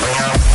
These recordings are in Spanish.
Música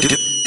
do, do, do.